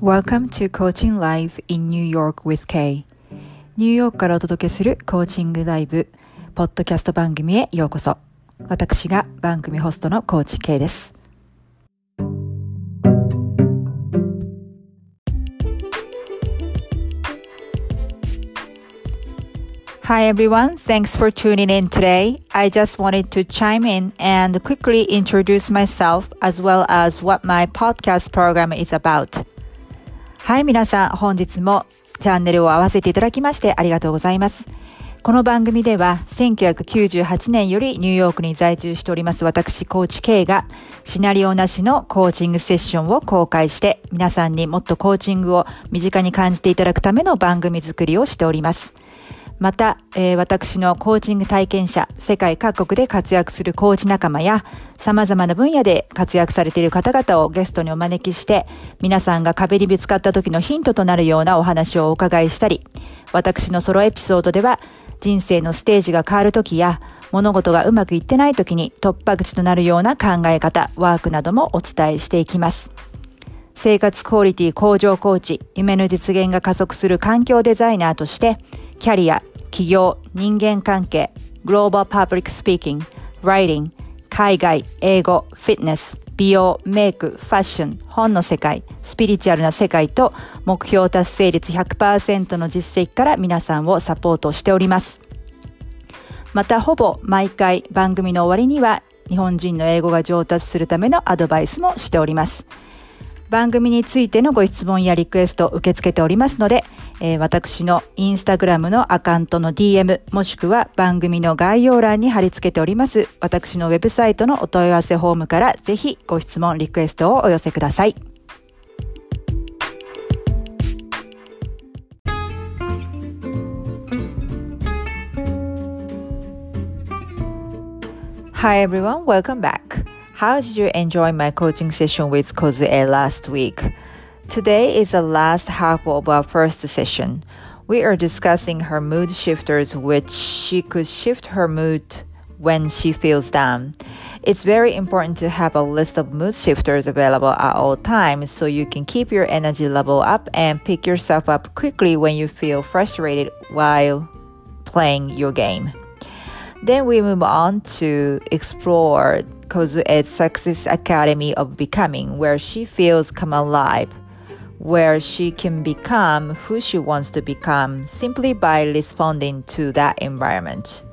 Welcome to Coaching Live in New York with Kay ニューヨークからお届けするコーチングライブポッドキャスト番組へようこそ私が番組ホストのコーチ K です Hi everyone, thanks for tuning in today. I just wanted to chime in and quickly introduce myself as well as what my podcast program is about. はい、皆さん、本日もチャンネルを合わせていただきましてありがとうございます。この番組では1998年よりニューヨークに在住しております私、コーチ K がシナリオなしのコーチングセッションを公開して皆さんにもっとコーチングを身近に感じていただくための番組作りをしております。また、えー、私のコーチング体験者、世界各国で活躍するコーチ仲間や、様々な分野で活躍されている方々をゲストにお招きして、皆さんが壁にぶつかった時のヒントとなるようなお話をお伺いしたり、私のソロエピソードでは、人生のステージが変わる時や、物事がうまくいってない時に突破口となるような考え方、ワークなどもお伝えしていきます。生活クオリティ向上コーチ、夢の実現が加速する環境デザイナーとして、キャリア、起業、人間関係、グローバルパブリックスピーキング、ライティング、海外、英語、フィットネス、美容、メイク、ファッション、本の世界、スピリチュアルな世界と目標達成率100%の実績から皆さんをサポートしております。またほぼ毎回番組の終わりには日本人の英語が上達するためのアドバイスもしております。番組についてのご質問やリクエストを受け付けておりますので、えー、私のインスタグラムのアカウントの DM もしくは番組の概要欄に貼り付けております私のウェブサイトのお問い合わせフォームからぜひご質問リクエストをお寄せください。Hi everyone, welcome back. How did you enjoy my coaching session with Kozue last week? Today is the last half of our first session. We are discussing her mood shifters, which she could shift her mood when she feels down. It's very important to have a list of mood shifters available at all times so you can keep your energy level up and pick yourself up quickly when you feel frustrated while playing your game. Then we move on to explore Kozue's Success Academy of Becoming, where she feels come alive, where she can become who she wants to become simply by responding to that environment.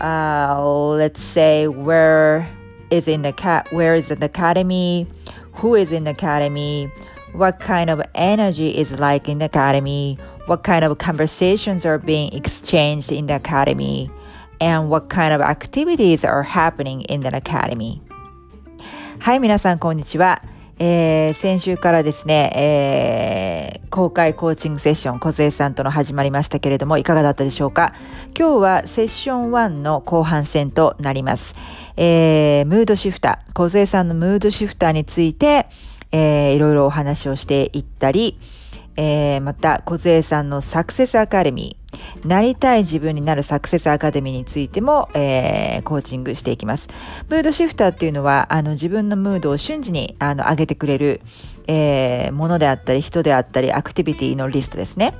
Uh, let's say where is in the cat where is the academy, who is in the academy, what kind of energy is like in the academy, what kind of conversations are being exchanged in the academy and what kind of activities are happening in the academy. はい、皆さん、こんにちは。えー、先週からですね、えー、公開コーチングセッション、小杉さんとの始まりましたけれども、いかがだったでしょうか？今日はセッション1の後半戦となります。えー、ムードシフター、小杉さんのムードシフターについて、えー、いろいろお話をしていったり、えー、また、小杉さんのサクセスアカデミー、なりたい自分になるサクセスアカデミーについても、えー、コーチングしていきます。ムードシフターっていうのは、あの、自分のムードを瞬時に、あの、上げてくれる、えー、ものであったり、人であったり、アクティビティのリストですね。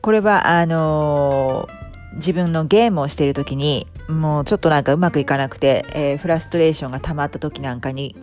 これは、あのー、自分のゲームをしている時に、もうちょっとなんかうまくいかなくて、えー、フラストレーションが溜まった時なんかに、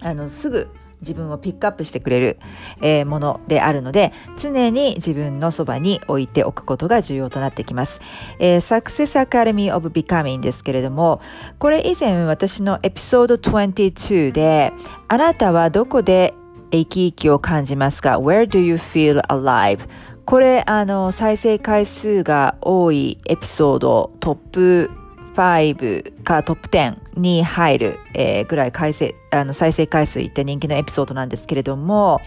あの、すぐ、自分をピックアップしてくれる、えー、ものであるので、常に自分のそばに置いておくことが重要となってきます。えー、Success Academy of Becoming ですけれども、これ以前私のエピソード22で、あなたはどこで生き生きを感じますか ?Where do you feel alive? これ、あの、再生回数が多いエピソードトップ5かトップ10に入る、えー、ぐらい再生回数いって人気のエピソードなんですけれども、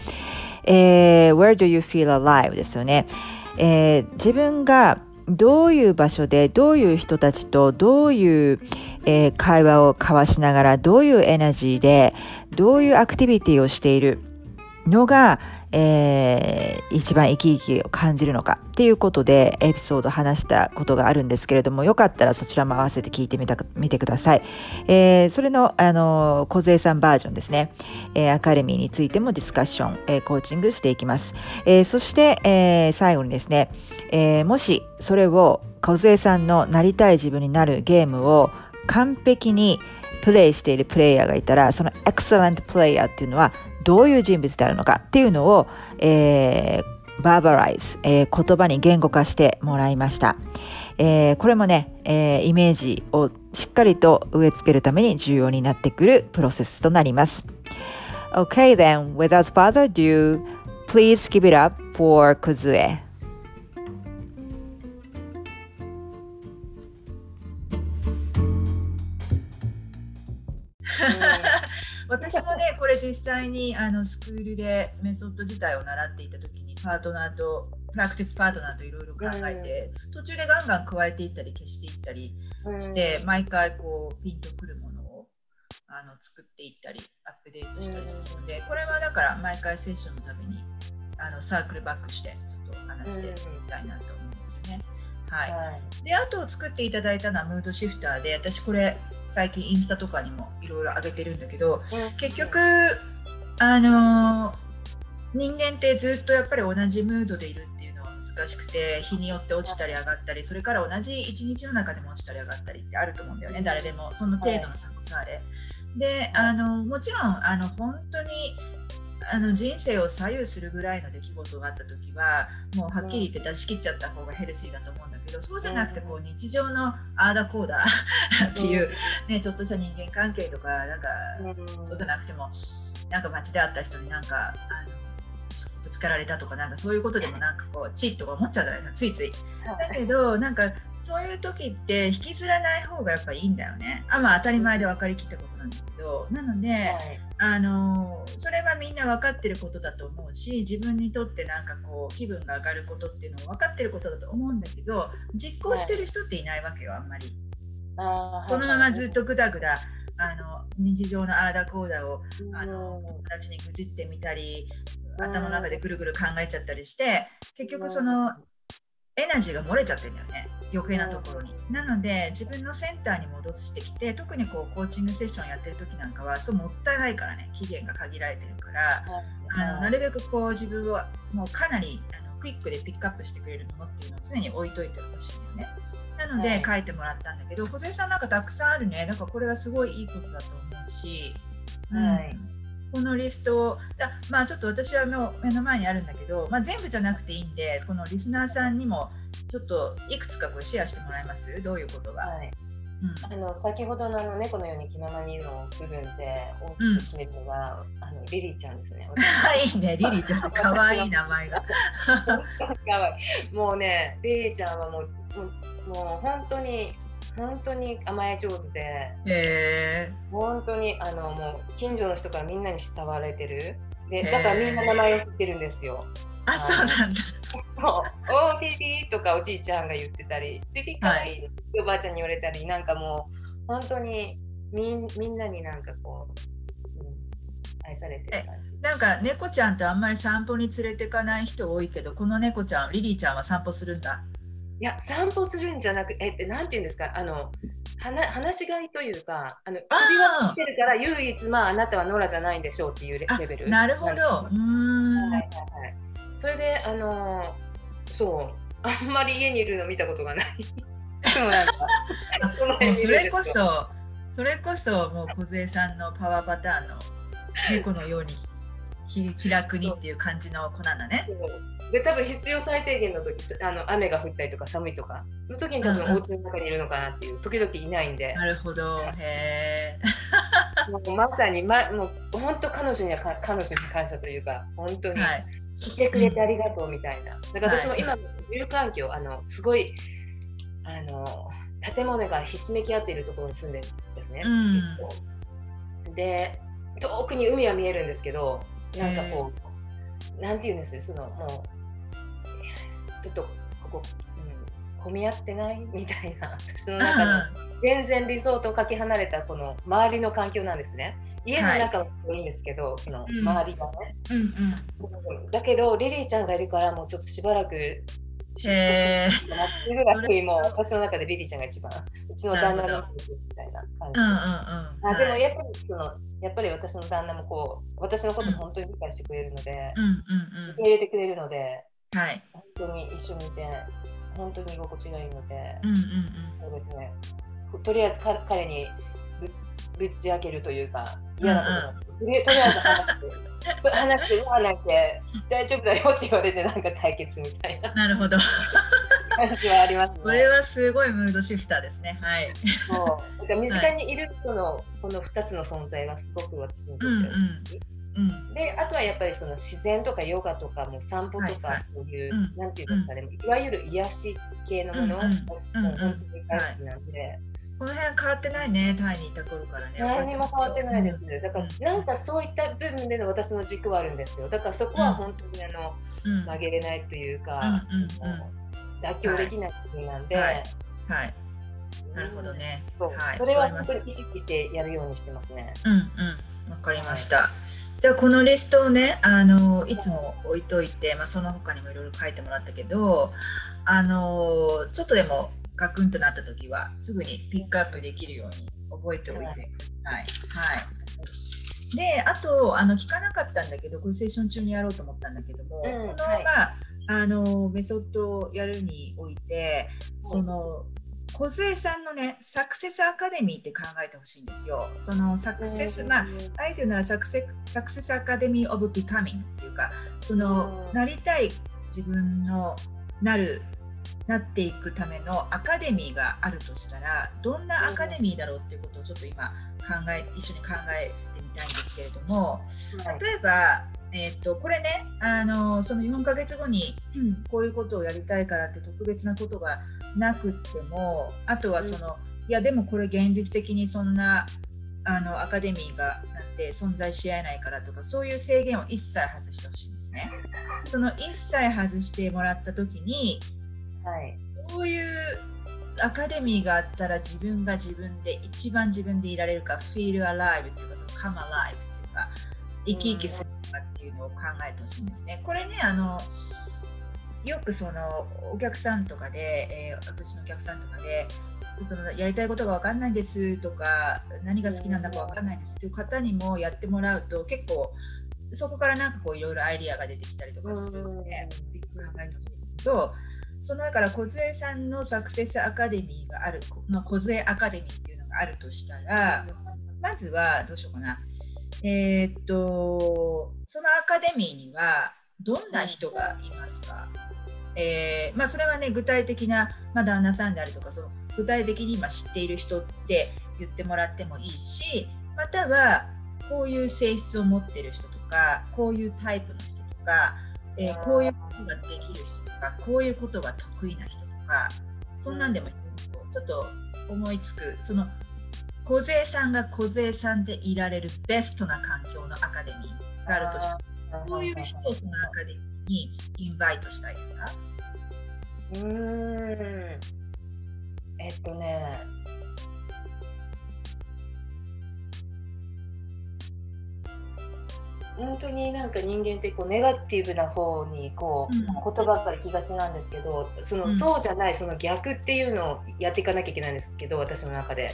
えー、Where do you feel alive? ですよね。えー、自分がどういう場所でどういう人たちとどういう、えー、会話を交わしながらどういうエナジーでどういうアクティビティをしているのが、えー、一番生き生きを感じるのかっていうことでエピソード話したことがあるんですけれどもよかったらそちらも合わせて聞いてみたみてください、えー、それのあの小杉さんバージョンですね、えー、アカデミーについてもディスカッション、えー、コーチングしていきます、えー、そして、えー、最後にですね、えー、もしそれを小杉さんのなりたい自分になるゲームを完璧にプレイしているプレイヤーがいたらそのエクセレントプレイヤーっていうのはどういう人物であるのかっていうのを、えー、バーバライズ、えー、言葉に言語化してもらいました。えー、これもね、えー、イメージをしっかりと植え付けるために重要になってくるプロセスとなります。Okay then, without further ado, please give it up for Kuzue. 私もねこれ実際にあのスクールでメソッド自体を習っていた時にパートナーとプラクティスパートナーといろいろ考えて、うん、途中でガンガン加えていったり消していったりして、うん、毎回こうピンとくるものをあの作っていったりアップデートしたりするので、うん、これはだから毎回セッションのためにあのサークルバックしてちょっと話してみたいなと思うんですよね。はい、はい、であと作っていただいたのはムードシフターで私これ最近インスタとかにもいろいろ上げてるんだけど、結局あの人間ってずっとやっぱり同じムードでいるっていうのは難しくて日によって落ちたり上がったりそれから同じ一日の中でも落ちたり上がったりってあると思うんだよね。誰でもその程度の差こそあれ。であのもちろんあの本当にあの人生を左右するぐらいの出来事があった時はもうはっきり言って出し切っちゃった方がヘルシーだと思うんだけどそうじゃなくてこう日常のああだこうだっていう、ね、ちょっとした人間関係とかなんかそうじゃなくてもなんか街で会った人になんかあのぶつかられたとかなんかそういうことでもなんかこうチッとか思っちゃうじゃないですかついつい。だけどなんかそういう時って引きずらない方がやっぱいいんだよね。あまあ当たり前で分かりきったことなんだけど。なので、はい、あのそれはみんな分かってることだと思うし自分にとってなんかこう気分が上がることっていうのは分かってることだと思うんだけど実行してる人っていないわけよあんまり。このままずっとぐだぐだあの日常のああだこうだをあの友達に愚痴ってみたり頭の中でぐるぐる考えちゃったりして結局そのエナジーが漏れちゃってんだよね。余計なところに。なので自分のセンターに戻してきて特にこうコーチングセッションやってる時なんかはそうもったいないからね。期限が限られてるから、あのなるべくこう自分をもうかなりあのクイックでピックアップしてくれるものっていうのを常に置いといてほしいんだよね。なので書いてもらったんだけど小杉さんなんかたくさんあるね。だからこれはすごいいいことだと思うし。はい、うんこのリストをまあちょっと私はもう目の前にあるんだけど、まあ、全部じゃなくていいんでこのリスナーさんにもちょっといくつかこれシェアしてもらえます？どういうことが、はい。うん、あの先ほどのあの猫のように気ままにの部分で大きく占めるのが、うん、あのリリーちゃんですね。いいね、リリーちゃん。可愛い名前が。もうね、リリーちゃんはもうもう本当に本当に甘え上手で、えー、本当にあのもう近所の人からみんなに慕われてるでだからみんな名前を知ってるんですよ。あそうなんだ。おおピピとかおじいちゃんが言ってたりピピかわいいおばあちゃんに言われたりなんかもう本当にみみんなになんかこう、うん、愛されてる感じ。なんか猫ちゃんってあんまり散歩に連れていかない人多いけどこの猫ちゃんリリーちゃんは散歩するんだ？いや散歩するんじゃなくてえなんて言うんですか？あの話し飼いというかあの首輪つけるから唯一まああなたはノラじゃないんでしょうっていうレベル。なるほど。うん。はいはいはい。それであのそう。あんまり家にいるの見たことがない。そうそれこそそれこそもう梢さんのパワーパターンの猫のように気楽にっていう感じの子なんだね。で多分必要最低限の時あの雨が降ったりとか寒いとかの時に多分お家の中にいるのかなっていう、時々いないんで。なるほど。へえ。もうまさに、ま、もう本当彼女には彼女に感謝というか本当に、はい、来てくれてありがとうみたいな。だから私も今の住環境あのすごいあの建物がひしめき合っているところに住んでるんですね。うん、で遠くに海は見えるんですけどなんかこう、なんていうんですそのもうちょっとここ、うん、混み合ってない？みたいな。私の中で全然理想とかけ離れたこの周りの環境なんですね。家の中はいいんですけど、その周りがね、うんうん、だけどリリーちゃんがいるからもうちょっとしばらくへぐらいもう私の中でリリーちゃんが一番うちの旦那のみたいな感じ、うんうんうん、あでもやっぱりそのやっぱり私の旦那もこう私のこと本当に理解してくれるので、うんうんうん、受け入れてくれるので、はい、本当に一緒にいて本当に居心地がいいので、うんうんうん、そうですねとりあえず彼にぶち開けるというか嫌なこと、うんうん、とりあえず話して話して話して大丈夫だよって言われてなんか解決みたいな。なるほど。感じはあります、ね、これはすごいムードシフターですね。はい。そう。だから身近にいる人のこの2つの存在はすごく私にとって、うんうん、であとはやっぱりその自然とかヨガとかも散歩とかそういう、はいはい、なんていうんですかね、いわゆる癒し系のものを私も本当に大好きなんで。この辺変わってないね、タイにいた頃からね。何にも変わってないです。うん、だから、なんかそういった部分での私の軸はあるんですよ。だからそこは本当にあの、うん、曲げれないというか、妥協できない部分なんで、はい。はい。なるほどね。それは本当に意識してやるようにしてますね。うんうん。わかりました。はい、じゃあこのリストをね、あのいつも置いといて、まあその他にもいろいろ書いてもらったけど、あのちょっとでもガクンとなった時はすぐにピックアップできるように覚えておいてください。はい。はい、で、あとあの聞かなかったんだけど、これセッション中にやろうと思ったんだけども、うん、この、はい、まああのメソッドをやるにおいて、その梢さんのね、サクセスアカデミーって考えてほしいんですよ。そのサクセス、まあ、あえて言うならサクセサクセスアカデミー・オブ・ビカミングっていうか、その、なりたい自分のなるなっていくためのアカデミーがあるとしたらどんなアカデミーだろうっていうことをちょっと今考え一緒に考えてみたいんですけれども例えば、えーと、これねあのその4ヶ月後に、うん、こういうことをやりたいからって特別なことがなくってもあとはその、いやでもこれ現実的にそんなあのアカデミーがなんて存在し合えないからとかそういう制限を一切外してほしいんですね。その一切外してもらった時にはい、こういうアカデミーがあったら自分が自分で一番自分でいられるか feel alive っていうかその come alive っていうか生き生きするかっていうのを考えてほしいんですね。これねあのよくそのお客さんとかで、えー、私のお客さんとかでやりたいことが分かんないですとか何が好きなんだか分かんないですっていう方にもやってもらうと結構そこからなんかこういろいろアイディアが出てきたりとかするので考えてほしい。とそのだから梢さんのサクセスアカデミーがある、まあ、梢アカデミーっていうのがあるとしたらまずはどうしようかな。えー、っとそのアカデミーにはどんな人がいますか、えー、まあ、それはね具体的な、まあ、旦那さんであるとかその具体的に今知っている人って言ってもらってもいいしまたはこういう性質を持ってる人とかこういうタイプの人とか、えー、こういうことができる人かこういうことが得意な人とかそんなんでもちょっと思いつくその梢さんが梢さんでいられるベストな環境のアカデミーがあるとしてこういう人をそのアカデミーにインバイトしたいですか？うーん。えっとね。本当になんか人間ってこうネガティブな方にこう、言葉ばかりきがちなんですけどその、そうじゃないその逆っていうのをやっていかなきゃいけないんですけど私の中で、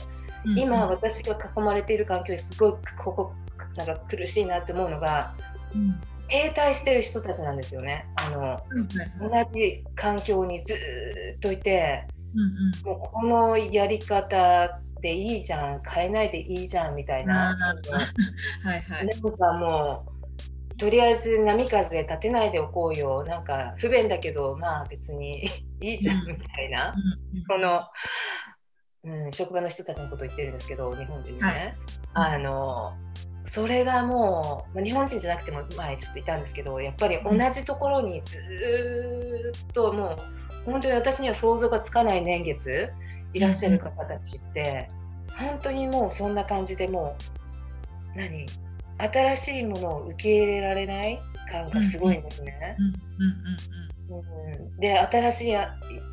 今私が囲まれている環境ですごいここなんか苦しいなって思うのが、停滞してる人たちなんですよね。あの、同じ環境にずっといて、もうこのやり方でいいじゃん変えないでいいじゃんみたいな。はいはい、なんかもうとりあえず波風立てないでおこうよ。なんか不便だけどまあ別に いいじゃんみたいな、その、うん、職場の人たちのことを言ってるんですけど日本人ね、はい、あのそれがもう、まあ、日本人じゃなくても前ちょっといたんですけどやっぱり同じところにずっともう本当に私には想像がつかない年月いらっしゃる方たちって、本当にもうそんな感じでもう何新しいものを受け入れられない感がすごいんですね。で新しい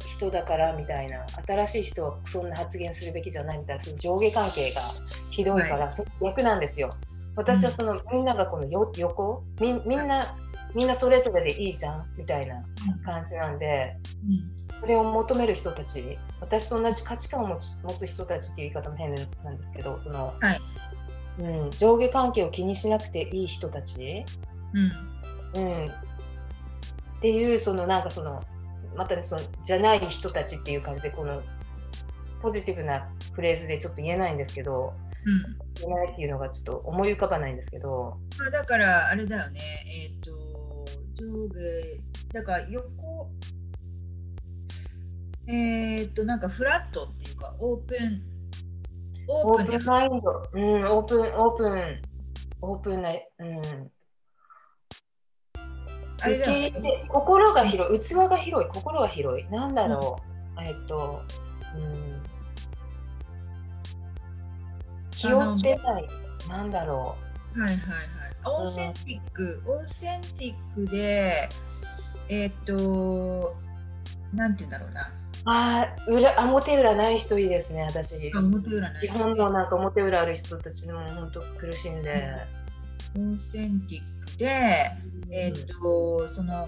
人だからみたいな新しい人はそんな発言するべきじゃないみたいなその上下関係がひどいから、はい、そ逆なんですよ。私はその、みんながこのよ横？みみんなみんなそれぞれでいいじゃん？みたいな感じなんで、それを求める人たち私と同じ価値観を持ち持つ人たちっていう言い方も変なんですけどその、はい。うん、上下関係を気にしなくていい人たち、うん。うん、っていうそのなんかそのまた、ね、そのじゃない人たちっていう感じでこのポジティブなフレーズでちょっと言えないんですけどうん。言えないっていうのがちょっと思い浮かばないんですけど。まあ、だからあれだよね。えっ、と上下だから横えっ、となんかフラットっていうかオープンオオーープンで。プンマインド、うん、オープンオープンオープンな、うん、あれだよね。心が広い器が広い心が広い。なんだろう、えっと、うん、気負ってない。なんだろはいはいはい。オーセンティック、オーセンティックでえっ、となんて言うんだろうな。うあー裏表裏ない人いいですね私。表裏ない。日本のなんか表裏ある人たちの本当苦しんで、オーセンティックでえっ、とその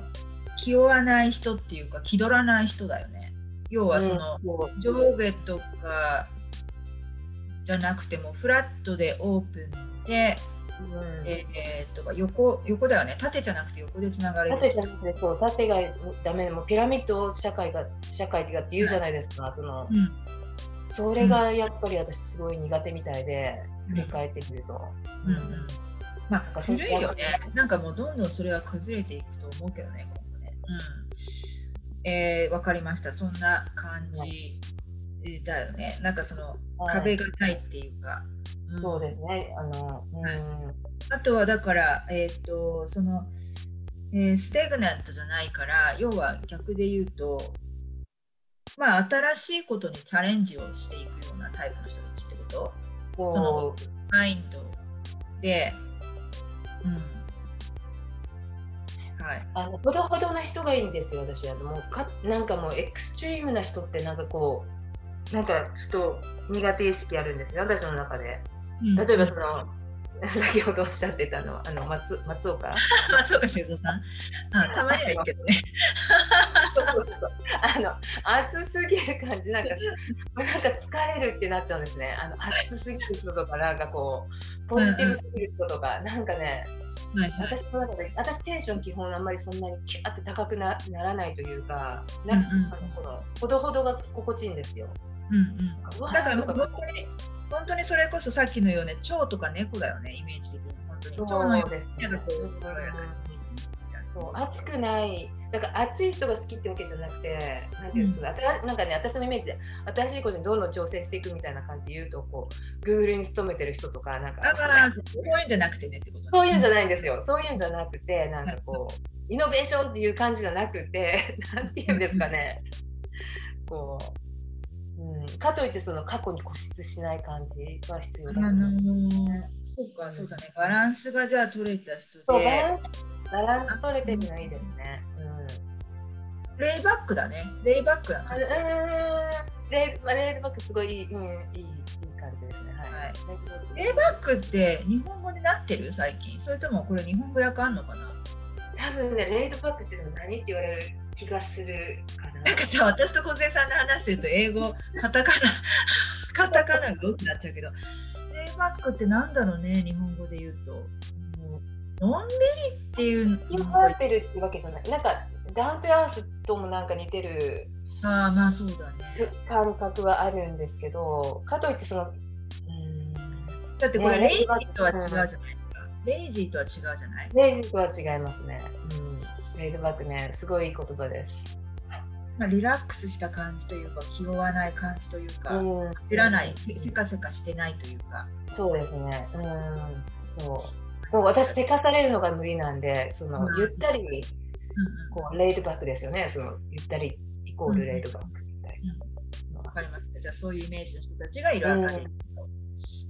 気負わない人っていうか気取らない人だよね。要はその、うん上下とかじゃなくてもフラットでオープンで、うん。ええーと横横だよね。縦じゃなくて横でつながれる縦じゃなくてそう縦がダメでもうピラミッド社会が社会がって言うじゃないですか、そのうん。それがやっぱり私すごい苦手みたいで、振り返ってみると、うんうん。まあ古いよね。なんかもうどんどんそれは崩れていくと思うけどね今後ね。うん。えー、わかりました。そんな感じだよね。なんかそのはい。壁がないっていうか、ん。そうですね。あの、うん。はいあとはだから、えっ、と、その、えーステグナントじゃないから、要は逆で言うと、まあ、新しいことにチャレンジをしていくようなタイプの人たちってこと？そのマインドで、うん。はい。あのほどほどな人がいいんですよ私は。もうかなんかもうエクストリームな人ってなんかこうなんかちょっと苦手意識あるんですよ私の中で。例えばその、先ほどおっしゃってたのあの松松岡？松岡修造さん、うん、たまにはいいけどね。あの暑すぎる感じなんかなんか疲れるってなっちゃうんですね。あの暑すぎる人とかなんかこうポジティブすぎる人とか、なんかね私の中で私テンション基本あんまりそんなにキャーって高くなならないというかな、うんうん。あのこのほどほどが心地いいんですよ。うんうん。だから本当に、本当にそれこそさっきのように蝶とか猫だよね、イメージ的に。本当に。蝶のよそうですうに、なんかこう、うん軽やかにそう暑くないだから暑い人が好きってわけじゃなくてなんていうなんかね私のイメージで新しいことにどんどん挑戦していくみたいな感じで言うとこう Google に勤めてる人とかなんかだから、そういうんじゃなくてねってことねそういうんじゃないんですよそういうんじゃなくてなんかこうイノベーションっていう感じじゃなくて なんていうんですかねこう、うん、かといってその過去に固執しない感じが必要だとあのー、そうか、そうだね。バランスがじゃあ取れた人で、ランスバランス取れてるのいいですね。うんレイバックだね。レイバックなあ感じ。レイバックすごいいい、うん、いいいい感じですね。はい。はいレイレイバックって日本語になってる？最近それともこれ日本語訳あんのかな？多分ね、レイドバックっていうのは何って言われる気がするかな。なんかさ、私と小杉さんで話してると英語、カタカナ、カタカナが多くなっちゃうけど、レイバックってなんだろうね、日本語で言うと。のんびりっていう気を変えてるってわけじゃない。なんか、ダウントゥアースともなんか似てるああ、まあそうだね。感覚はあるんですけど、かといってその、うんだってこれ、ねレイジーとは違うじゃないですか。レイジーとは違うじゃない？レイジとは違いますね。うん、レイドバックね、すごいいい言葉です。まあ、リラックスした感じというか、気負わない感じというか、うらない、せかせかしてないというか。そうですね。うん、そう。もう私、せかされるのが無理なんで、その、うんゆったり、うんうんこう、レイドバックですよね。その、ゆったりイコールレイドバックみたいな。わかりました。じゃあそういうイメージの人たちがいるアカデミー。うん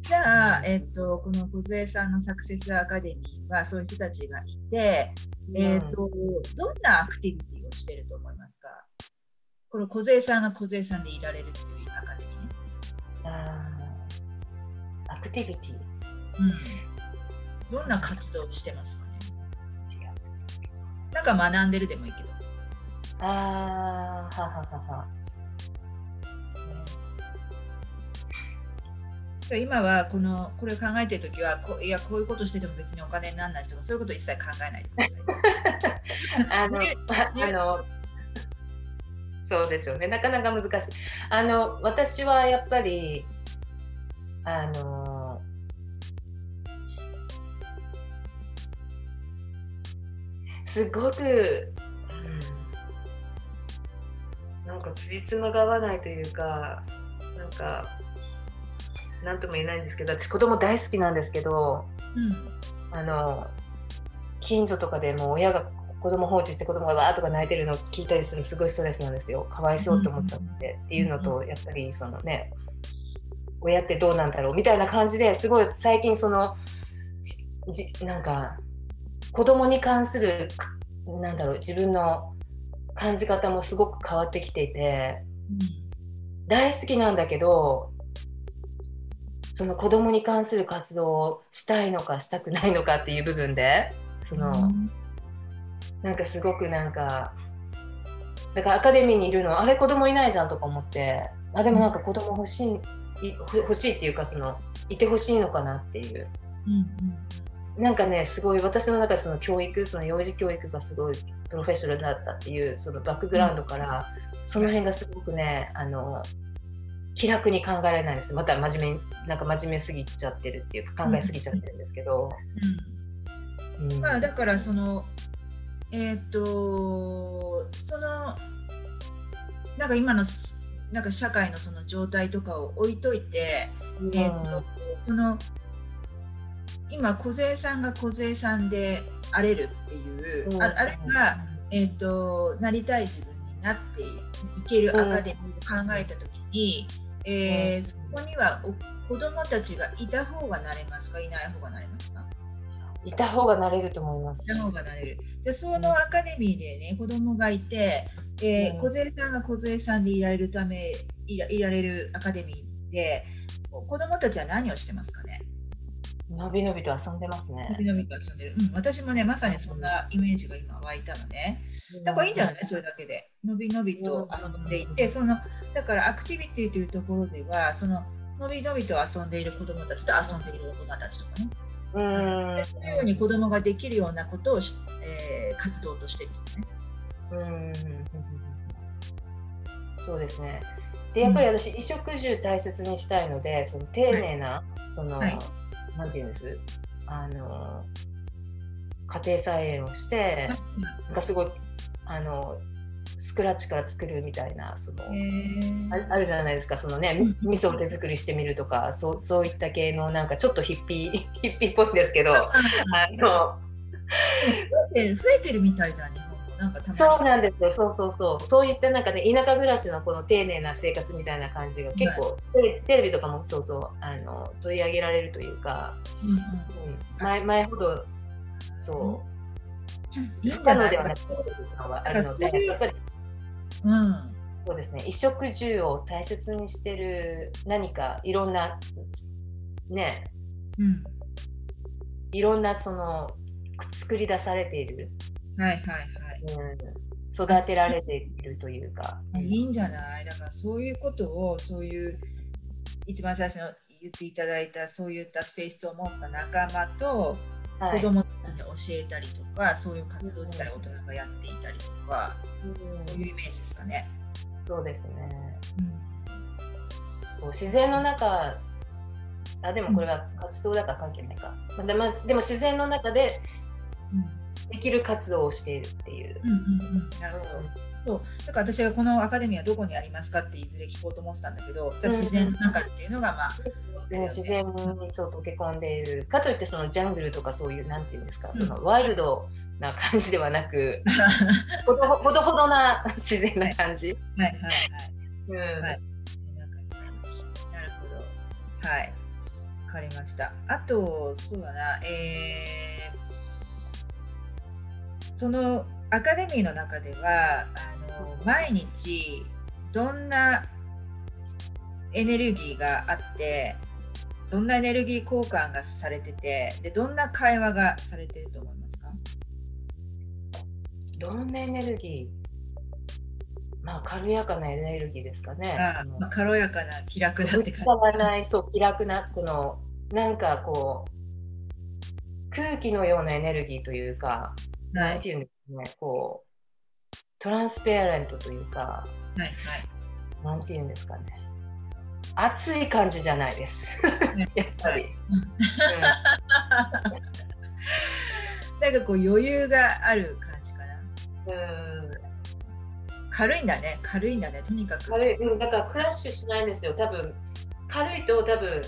じゃあ、えっと、この梢さんのサクセスアカデミーはそういう人たちがいて、えっと、どんなアクティビティをしてると思いますか？この梢さんが梢さんでいられるっていうアカデミーね。アクティビティ。うんどんな活動をしてますかね？なんか学んでるでもいいけど。ああ、はははは。今はこのこれを考えてる時はこいやこういうことしてても別にお金にならないとかそういうこと一切考えないでください。あのあのそうですよねなかなか難しい。あの私はやっぱりあのすごく、うん、なんか辻褄が合わないというかなんか何とも言えないんですけど私子供大好きなんですけど、うん、あの近所とかでも親が子供放置して子供がわーとか泣いてるのを聞いたりするのすごいストレスなんですよ。かわいそうって思っちゃって、っていうのとやっぱりそのね親ってどうなんだろうみたいな感じですごい最近そのじなんか子供に関するなんだろう自分の感じ方もすごく変わってきていて、うん、大好きなんだけどその子供に関する活動をしたいのかしたくないのかっていう部分でその、うん、なんかすごくなんかだからアカデミーにいるのあれ子供いないじゃんとか思ってあでもなんか子供欲しい欲しいっていうかそのいてほしいのかなっていう、うんうん、なんかねすごい私の中でその教育その幼児教育がすごいプロフェッショナルだったっていうそのバックグラウンドから、うん、その辺がすごくねあの気楽に考えられないんです。また真面目なんか真面目すぎちゃってるっていうか考えすぎちゃってるんですけど、うん、まあだからそのえっ、ー、とそのなんか今のなんか社会のその状態とかを置いといて、うん、えっ、ー、とこの今梢さんが梢さんであれるっていう、うん、ああれが、えーと、なりたい自分になっていけるアカデミーを考えた時に、えー、そこには子どもたちがいた方がなれますか？いない方がなれますか？いた方がなれると思います。いた方がなれる。でそのアカデミーでね子供がいて、えー、梢、うん、さんが梢さんでいられるためいらいられるアカデミーで子供たちは何をしてますかね？のびのびと遊んでますね。のびのびと遊んでる。うん、私もね、まさにそんなイメージが今湧いたのね。だからいいんじゃない？それだけで。のびのびと遊んでいて、その、だからアクティビティというところでは、その、のびのびと遊んでいる子どもたちと遊んでいる大人たちとかね。うん。そういうように子どもができるようなことをし、えー、活動としているとね。うん。そうですね。で、やっぱり私、衣食住大切にしたいので、その丁寧な、その、はいなんていうんです？あの家庭菜園をして、なんかすごいあのスクラッチから作るみたいなそのあるじゃないですか。そのね味噌を手作りしてみるとかそうそういった系のなんかちょっとヒッピー ヒッピーっぽいんですけどあの増えてるみたいじゃん日本なんかそうなんですよ。そうそうそう。そういったなんかね田舎暮らしのこの丁寧な生活みたいな感じが結構、テレテレビとかもそうそうあの取り上げられるというか、うんうん、前前ほどそう。いいん。じゃないではなあるのでやっぱり、うん、そうですね。衣食住を大切にしてる何かいろんなね、うん、いろんなその作り出されている。はいはいはい育てられているというか。いいんじゃない？だからそういうことをそういう一番最初の言っていただいたそういった性質を持った仲間と子供たちに教えたりとか、はい、そういう活動自体大人がやっていたりとか、うん、そういうイメージですかね。そうですね。うん、そう自然の中あでもこれは活動だから関係ないか。うん、でもでも自然の中で、うんできる活動をしているっていう。うんうんうん、なるほどそうだから私がこのアカデミーはどこにありますかっていずれ聞こうと思ってたんだけど自然の中っていうのがまあ、うん、自然にそう溶け込んでいるかといってそのジャングルとかそういうなんていうんですか、うん、そのワイルドな感じではなく ほどほどほどな自然な感じ。はいはいはい。うん、はい、なるほど。はい。わかりました。あとそうだなえーそのアカデミーの中ではあの毎日どんなエネルギーがあってどんなエネルギー交換がされててでどんな会話がされてると思いますか？どんなエネルギー？まあ軽やかなエネルギーですかね。あまあ、軽やかな気楽なって感じ。わないそう気楽なこのなんかこう空気のようなエネルギーというか、はい、なんていうんですかねこうトランスペアレントというか、はいはい、なんていうんですかね。熱い感じじゃないです。やっぱり。なんかこう余裕がある感じかな。うん。軽いんだね軽いんだねとにかく。軽い、うん、だからクラッシュしないんですよ。多分軽いと多分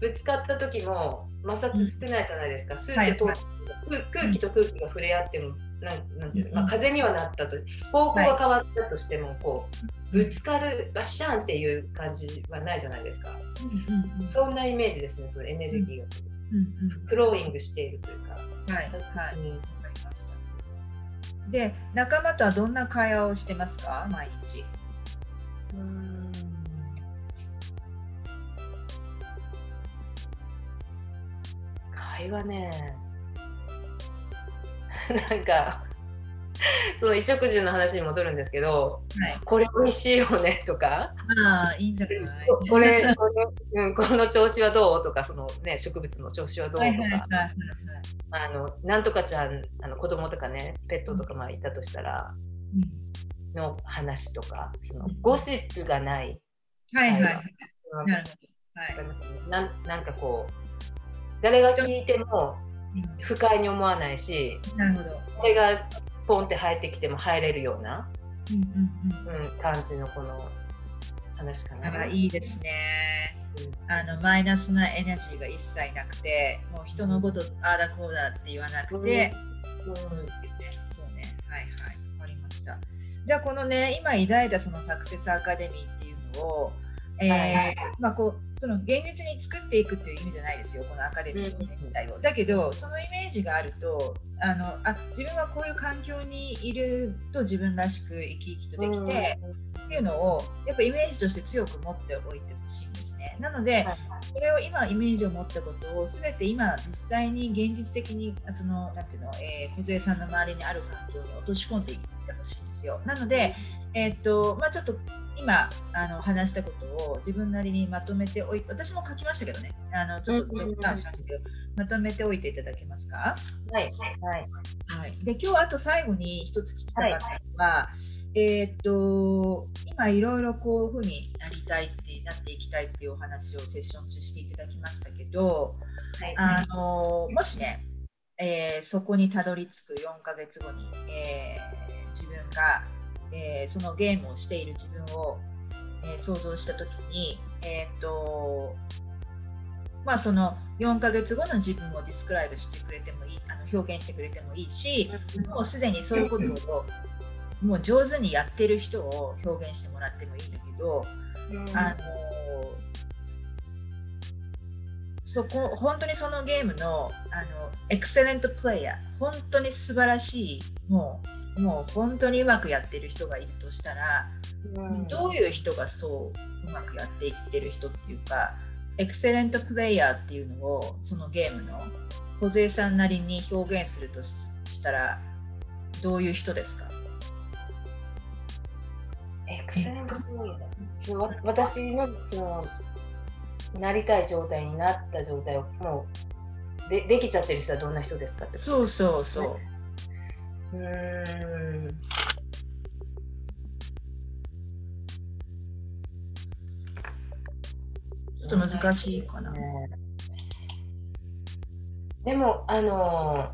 ぶつかった時も摩擦少ないじゃないですか、うん、スーッと、はいはい、空気と空気が触れ合っても、なんなんていうの、まあ、風にはなったと方向が変わったとしても、こうぶつかるバッシャンっていう感じはないじゃないですか、そんなイメージですねそのエネルギーが、フローイングしているというか。はいはい、うん。で仲間とはどんな会話をしてますか？毎日。うん。会話ねなんかその衣食住の話に戻るんですけど、はい、これ美味しいよねとか、ああいいんじゃない？これこの,、うん、この調子はどう？とかその、ね、植物の調子はどう？とか、あのなんとかちゃんあの子供とかねペットとかまあいたとしたら、うん、の話とかそのゴシップがない。はいはい。はい、ななんかこう誰が聞いても不快に思わないし、なるほど。誰がポンって入ってきても入れるような、うんうんうん、感じのこの話かな。いいですね。あのマイナスなエナジーが一切なくてもう人のことああだこうだって言わなくて、うん、うん、そうね。はいはい。分かりました。じゃあこのね今抱いたそのサクセスアカデミーっていうのをえー、まあ、こうその現実に作っていくっていう意味じゃないですよこのアカデミー自体を。だけどそのイメージがあるとあのあ自分はこういう環境にいると自分らしく生き生きとできて、っていうのをやっぱイメージとして強く持っておいてほしいんですね。なので、それを今イメージを持ったことを全て今実際に現実的にそのなんていうの、えー、小さんの周りにある環境に落とし込んでいってほしいんですよ。なので、えー、っとまあ、ちょっと今あの話したことを自分なりにまとめておいて私も書きましたけどね。あのちょっと直感しましたけど、まとめておいていただけますか？はい、はい。はい、で今日あと最後に一つ聞きたかったのは、はい、えー、っと今いろいろこういうふうになりたいってなっていきたいっていうお話をセッション中していただきましたけど、はい、あのもしね、えー、そこにたどり着く4ヶ月後に、えー、自分がえー、そのゲームをしている自分を、えー、想像した時に、えーとまあ、その4ヶ月後の自分をディスクライブしてくれてもいいあの表現してくれてもいいしもうすでにそういうことをもう上手にやってる人を表現してもらってもいいんだけど、あのそこ本当にそのゲームのあのエクセレントプレイヤー本当に素晴らしいもうもう本当にうまくやってる人がいるとしたら、うん、どういう人がそううまくやっていってる人っていうかエクセレントプレイヤーっていうのをそのゲームの小勢さんなりに表現するとしたらどういう人ですか？エクセレントプレイヤー私のそのなりたい状態になった状態をもうでできちゃってる人はどんな人ですかってそうそうそう。うんちょっと難しいかな。でも、あの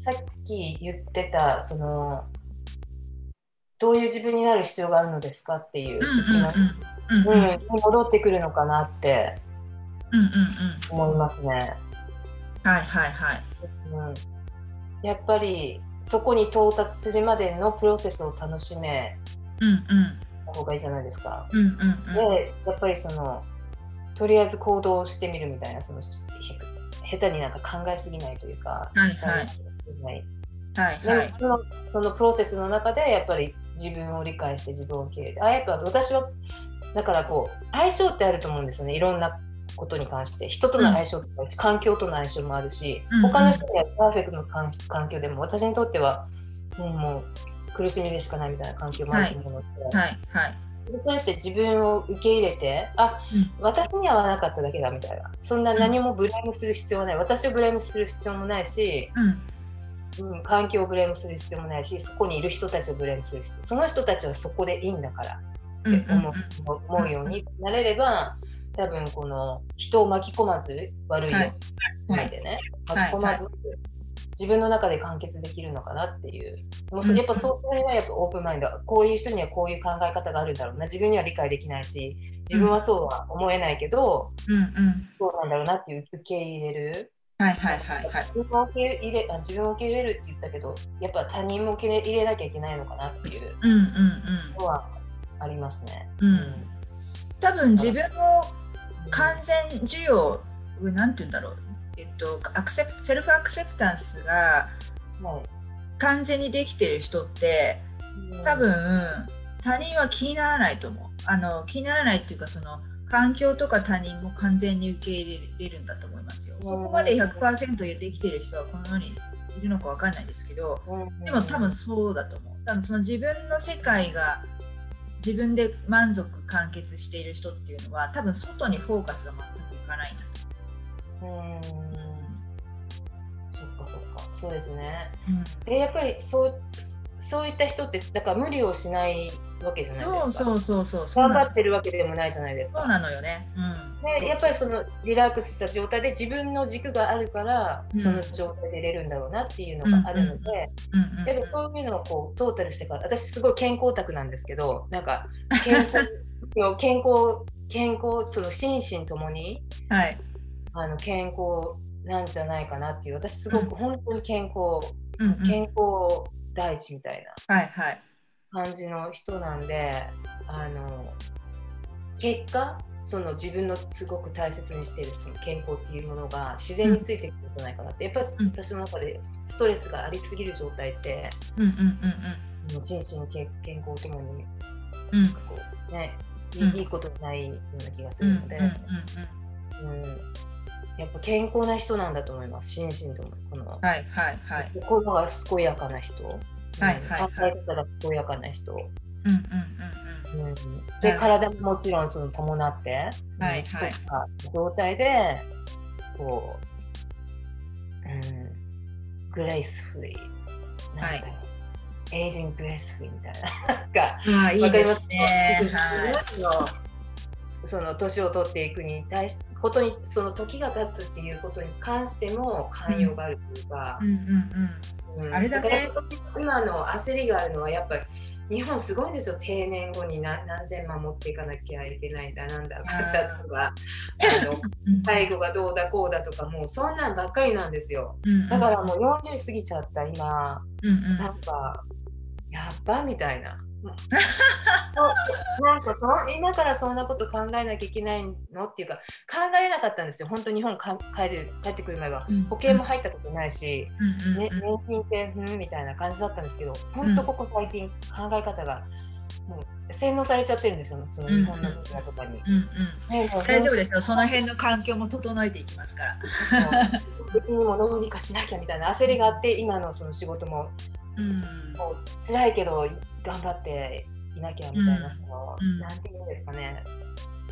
ー、さっき言ってた、その、どういう自分になる必要があるのですかっていう質問に戻ってくるのかなって思いますね。はいはいはい。うん、やっぱりそこに到達するまでのプロセスを楽しめた方がいいじゃないですか。うんうん。うん、でやっぱりそのとりあえず行動してみるみたいなその下手になんか考えすぎないというか、はいはい、はいはい、そのそのプロセスの中でやっぱり自分を理解して自分を受け入れてあやっぱ私はだからこう相性ってあると思うんですよね。いろんなことに関して人との相性とか、うん、環境との相性もあるし、うんうん、他の人にはパーフェクトの環境でも私にとってはもうもう苦しみでしかないみたいな環境もあると思うので、はいはい、そうやって自分を受け入れてあ、うん、私には合わなかっただけだみたいな。そんな何もブレームする必要はない。私をブレームする必要もないし、うん、うん、環境をブレームする必要もないしそこにいる人たちをブレームする必要。その人たちはそこでいいんだからって思う,、思うようになれれば多分この人を巻き込まず悪いよ、はい、でね、巻き込まず、自分の中で完結できるのかなっていう。もうやっぱそういうのはやっぱオープンマインド、こういう人にはこういう考え方があるんだろうな、自分には理解できないし、自分はそうは思えないけど、うんうん、そうなんだろうなっていう受け入れる。はいはいはいはい。自分を受け入れあ自分を受け入れるって言ったけど、やっぱ他人も受け入れなきゃいけないのかなっていうのはありますね。うん、うん、多分自分を完全需要、なんて言うんだろう。えっと、アクセプセルフアクセプタンスが完全にできてる人って多分他人は気にならないと思うあの気にならないっていうかその環境とか他人も完全に受け入れれるんだと思いますよ。そこまで100%できてる人はこの世にいるのか分かんないですけどでも多分そうだと思う。多分その自分の世界が自分で満足完結している人っていうのは多分外にフォーカスが全くいかないんだと思う。そうですね。うん、でやっぱりそうそういった人ってだから無理をしないわけじゃないですか。そうそうそうそう。頑張ってるわけでもないじゃないですか。そうなのよね。うん、でやっぱりそのリラックスした状態で自分の軸があるから、その状態で出れるんだろうなっていうのがあるので、でもそういうのをこうトータルしてから私すごい健康オタクなんですけどなんか健康 健康健康その心身ともに、はい、あの健康なんじゃないかなっていう私すごく本当に健康、うんうん、健康第一みたいな。感じの人なんで、あの結果その自分のすごく大切にしているその健康っていうものが自然についてくるんじゃないかなって、やっぱり私の中でストレスがありすぎる状態って、うんうんうんうん、心身健康ともに、うん、なんかこうね、いいことないような気がするので。うんやっぱ健康な人なんだと思います。心身ともこの、はいはいはい、心が健やかな人、はいはい、考え方が健やかな人、うんうんうんうん、で体ももちろんその伴って、はいはい、状態でこう、うん、 gracefully。なんか、はい aging gracefully みたいな。なんか、あいいですね。はい、その年を取っていくに対しことにその時が経つっていうことに関しても寛容があるというか、あれだね。今の焦りがあるのはやっぱり日本すごいんですよ。定年後に何何千万持っていかなきゃいけないんだなんだかだとかあの 介護がどうだこうだとかもうそんなんばっかりなんですよ、だからもう40過ぎちゃった今、うんうん、なんかやっばみたいな なんかそ今からそんなこと考えなきゃいけないの？っていうか考えなかったんですよ、本当日本か帰る帰ってくる前は、保険も入ったことないし、ね、年金ってうんみたいな感じだったんですけど、本当ここ最近考え方がもう洗脳されちゃってるんですよ、その日本のメディアとかに。大丈夫ですよ、その辺の環境も整えていきますから。もどうにかしなきゃみたいな焦りがあって、今のその仕事も、うん、もう辛いけど頑張っていなきゃみたいな、うん、その、うん、なんていうんですかね、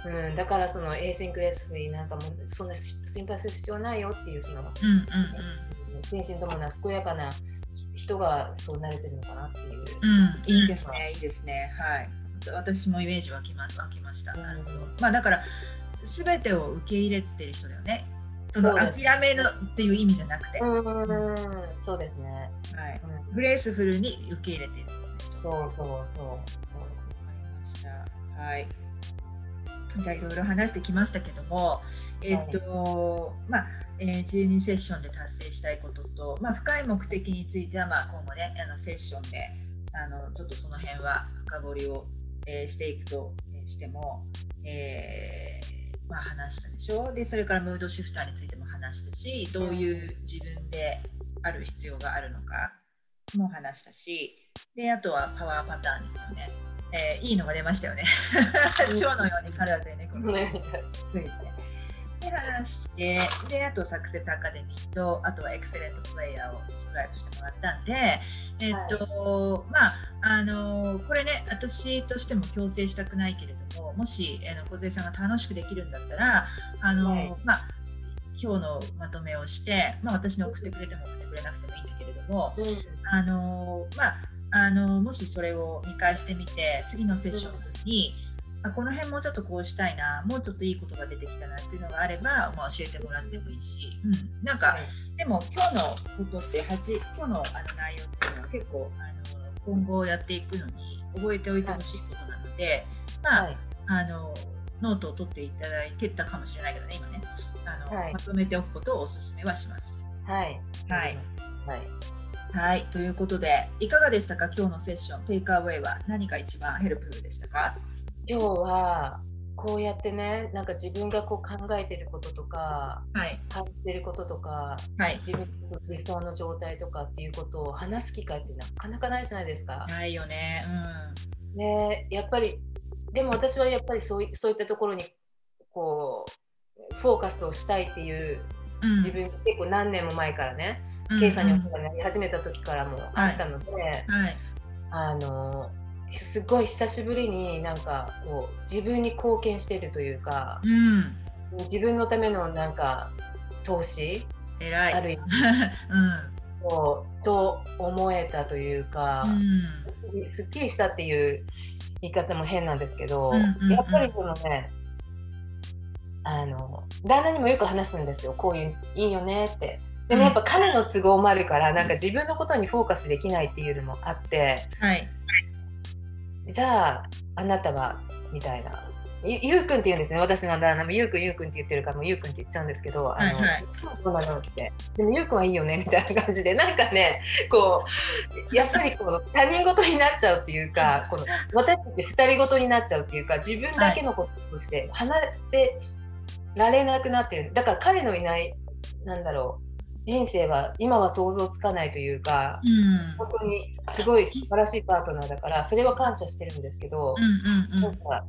うん、だからそのエーシンクレスになんかもうそんな心配する必要ないよっていうその、うんうんうん、心身ともな健やかな人がそうなれてるのかなっていう。うん、いいですね、いいですね。はい。私もイメージ湧きま湧きました。なるほど。まあだから全てを受け入れてる人だよね。その諦めのっていう意味じゃなくて。うん、そうですね。はい。グレースフルに受け入れてる。そうそうそう。わかりました。はい。じゃあいろいろ話してきましたけども、えっ、ー、と、はい、まあ、えー、12セッションで達成したいことと、まあ、深い目的については、まあ、今後ね、あのセッションであのちょっとその辺は深掘りを、えー、していくとしても、えー、まあ、話したでしょ？でそれからムードシフターについても話したしどういう自分である必要があるのかも話したしであとはパワーパターンですよね。えー、いいのが出ましたよね。蝶のように体でね、このクイズね。で話してであとサクセスアカデミーとあとはエクセレントプレイヤーをスクライブしてもらったんで、えっと、はい、まああのこれね私としても強制したくないけれどももし、えー、の小さんが楽しくできるんだったらあの、はい、まあ今日のまとめをして、まあ、私に送ってくれても送ってくれなくてもいいんだけれども、うん、あのまああのもしそれを見返してみて次のセッションの時に、あこの辺もうちょっとこうしたいなもうちょっといいことが出てきたなっていうのがあれば、まあ、教えてもらってもいいし、うん、なんか、はい、でも今日のことって今日のあの内容っていうのは結構あの今後やっていくのに覚えておいてほしいことなので、まあ、はい、あのノートを取っていただいてたかもしれないけどね今ね。あの、はい、まとめておくことをお勧めはします。はい、はい、はい。はい、ということで、いかがでしたか、今日のセッション、 takeaway は何が一番 helpful でしたか？今日はこうやってねなんか自分がこう考えてることとか、はい、感じてることとか、はい、自分の理想の状態とかっていうことを話す機会ってなかなかないじゃないですか。ないよね。うん、ねやっぱりでも私はやっぱりそういそういったところにこうフォーカスをしたいっていう、うん、自分結構何年も前からね、うん、K さんにお世話になり始めた時からもあったので、はい、はい、あのすごい久しぶりになんかこう自分に貢献してるというか、うん、自分のためのなんか投資偉い。ある意味、うん、こうと思えたというか、うん、すっきりしたっていう言い方も変なんですけど、うんうんうん、やっぱりそのねあの旦那にもよく話すんですよ。こういういいよねって。でもやっぱ彼の都合もあるから、なんか自分のことにフォーカスできないっていうのもあって、はい、じゃああなたはみたいな。ゆゆうくんって言うんですね。私の旦那も。ゆうくんゆうくんって言ってるからもうゆうくんって言っちゃうんですけど、あの、はいはい、どうなのって。でもゆうくんはいいよねみたいな感じで。なんかねこうやっぱりこの他人事になっちゃうっていうかこの私たち二人事になっちゃうっていうか自分だけのこととして話せられなくなってる。だから彼のいないなんだろう人生は今は想像つかないというか、うん、本当にすごい素晴らしいパートナーだからそれは感謝してるんですけど、うんうん、なんか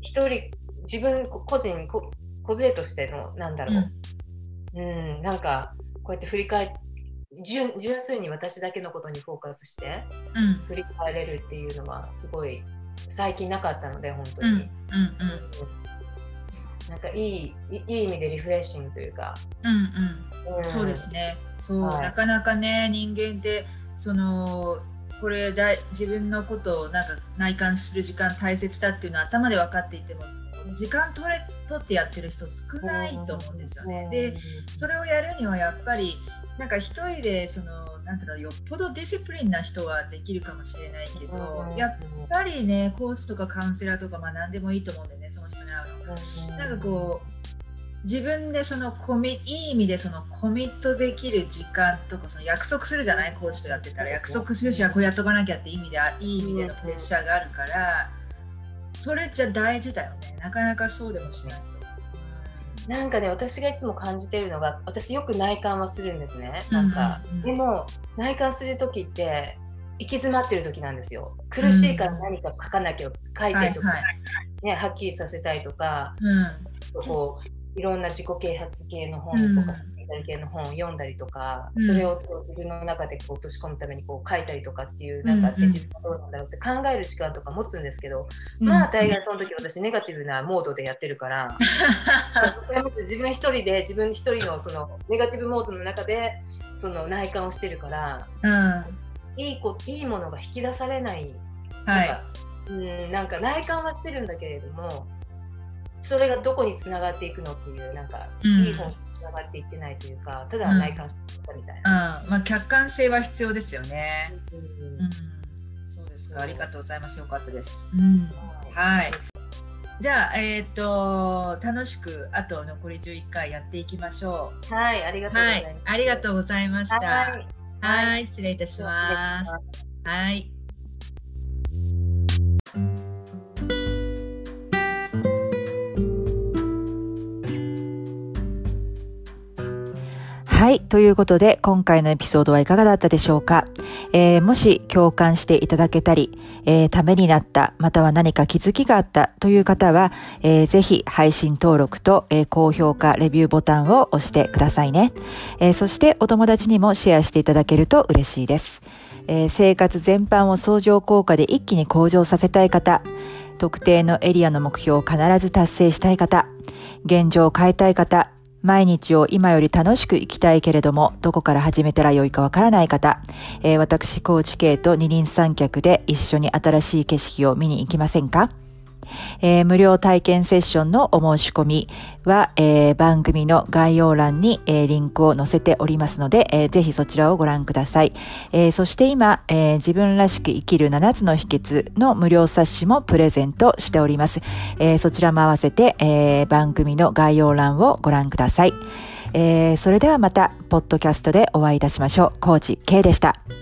一人自分個人個勢としてのなんだろう、うん、うん、なんかこうやって振り返純純粋に私だけのことにフォーカスして振り返れるっていうのはすごい最近なかったので本当に。うん。うんなんかいいいい意味でリフレッシングというか。うんうん。うん、そうですね。そう、はい、なかなかね人間ってそのこれだ自分のことをなんか内観する時間大切だっていうのは頭で分かっていても時間取れ取ってやってる人少ないと思うんですよね。でそれをやるにはやっぱりなんか一人でそのなんていうのよっぽどディスプリンな人はできるかもしれないけど、やっぱりねコーチとかカウンセラーとかまあ何でもいいと思うんでねその人に会うの。なんかこう自分でそのコミいい意味でそのコミットできる時間とかその約束するじゃない？コーチとやってたら。約束するしはこうやっとかなきゃって意味でいい意味でのプレッシャーがあるからそれじゃ大事だよね。なかなかそうでもしない。と。なんかね私がいつも感じてるのが私よく内観はするんですね。なんか、うんうん。うん、でも内観する時って行き詰まってる時なんですよ。苦しいから何か書かなきゃ書いてちょっと、はいはい、ね、はっきりさせたいとか、うん、こういろんな自己啓発系の本とか、スピリタル系の本を読んだりとか、うん、それを自分の中でこう落とし込むためにこう書いたりとかっていうなんかあって、自分はどうなんだろうって考える時間とか持つんですけど、うん、まあ大概その時私ネガティブなモードでやってるから 自分一人で自分一人のそのネガティブモードの中でその内観をしてるから、うん、いいこいいものが引き出されない、はい、うんなんか内観はしてるんだけれどもそれがどこにつながっていくのっていうなんか、うん、いい本につながっていってないというかただ内観してたみたいな、うん、まあ、客観性は必要ですよね、うん、そうですか。ありがとうございます。よかったです、はい。じゃあ、えっ、ー、と楽しくあと残り11回やっていきましょう。はい、ありがとうございます。はい、ありがとうございました。はい、はい。失礼いたします。はい。はい。ということで、今回のエピソードはいかがだったでしょうか、えー、もし共感していただけたり、えー、ためになった、または何か気づきがあったという方は、えー、ぜひ配信登録と、えー、高評価、レビューボタンを押してくださいね、えー。そしてお友達にもシェアしていただけると嬉しいです。えー、生活全般を相乗効果で一気に向上させたい方、特定のエリアの目標を必ず達成したい方、現状を変えたい方、毎日を今より楽しく生きたいけれども、どこから始めたらよいかわからない方、えー、私、高知系と二輪三脚で一緒に新しい景色を見に行きませんか？えー、無料体験セッションのお申し込みは、えー、番組の概要欄に、えー、リンクを載せておりますので、えー、ぜひそちらをご覧ください。えー、そして今、えー、自分らしく生きる7つの秘訣の無料冊子もプレゼントしております。えー、そちらも合わせて、えー、番組の概要欄をご覧ください。えー、それではまた、ポッドキャストでお会いいたしましょう。コーチ K でした。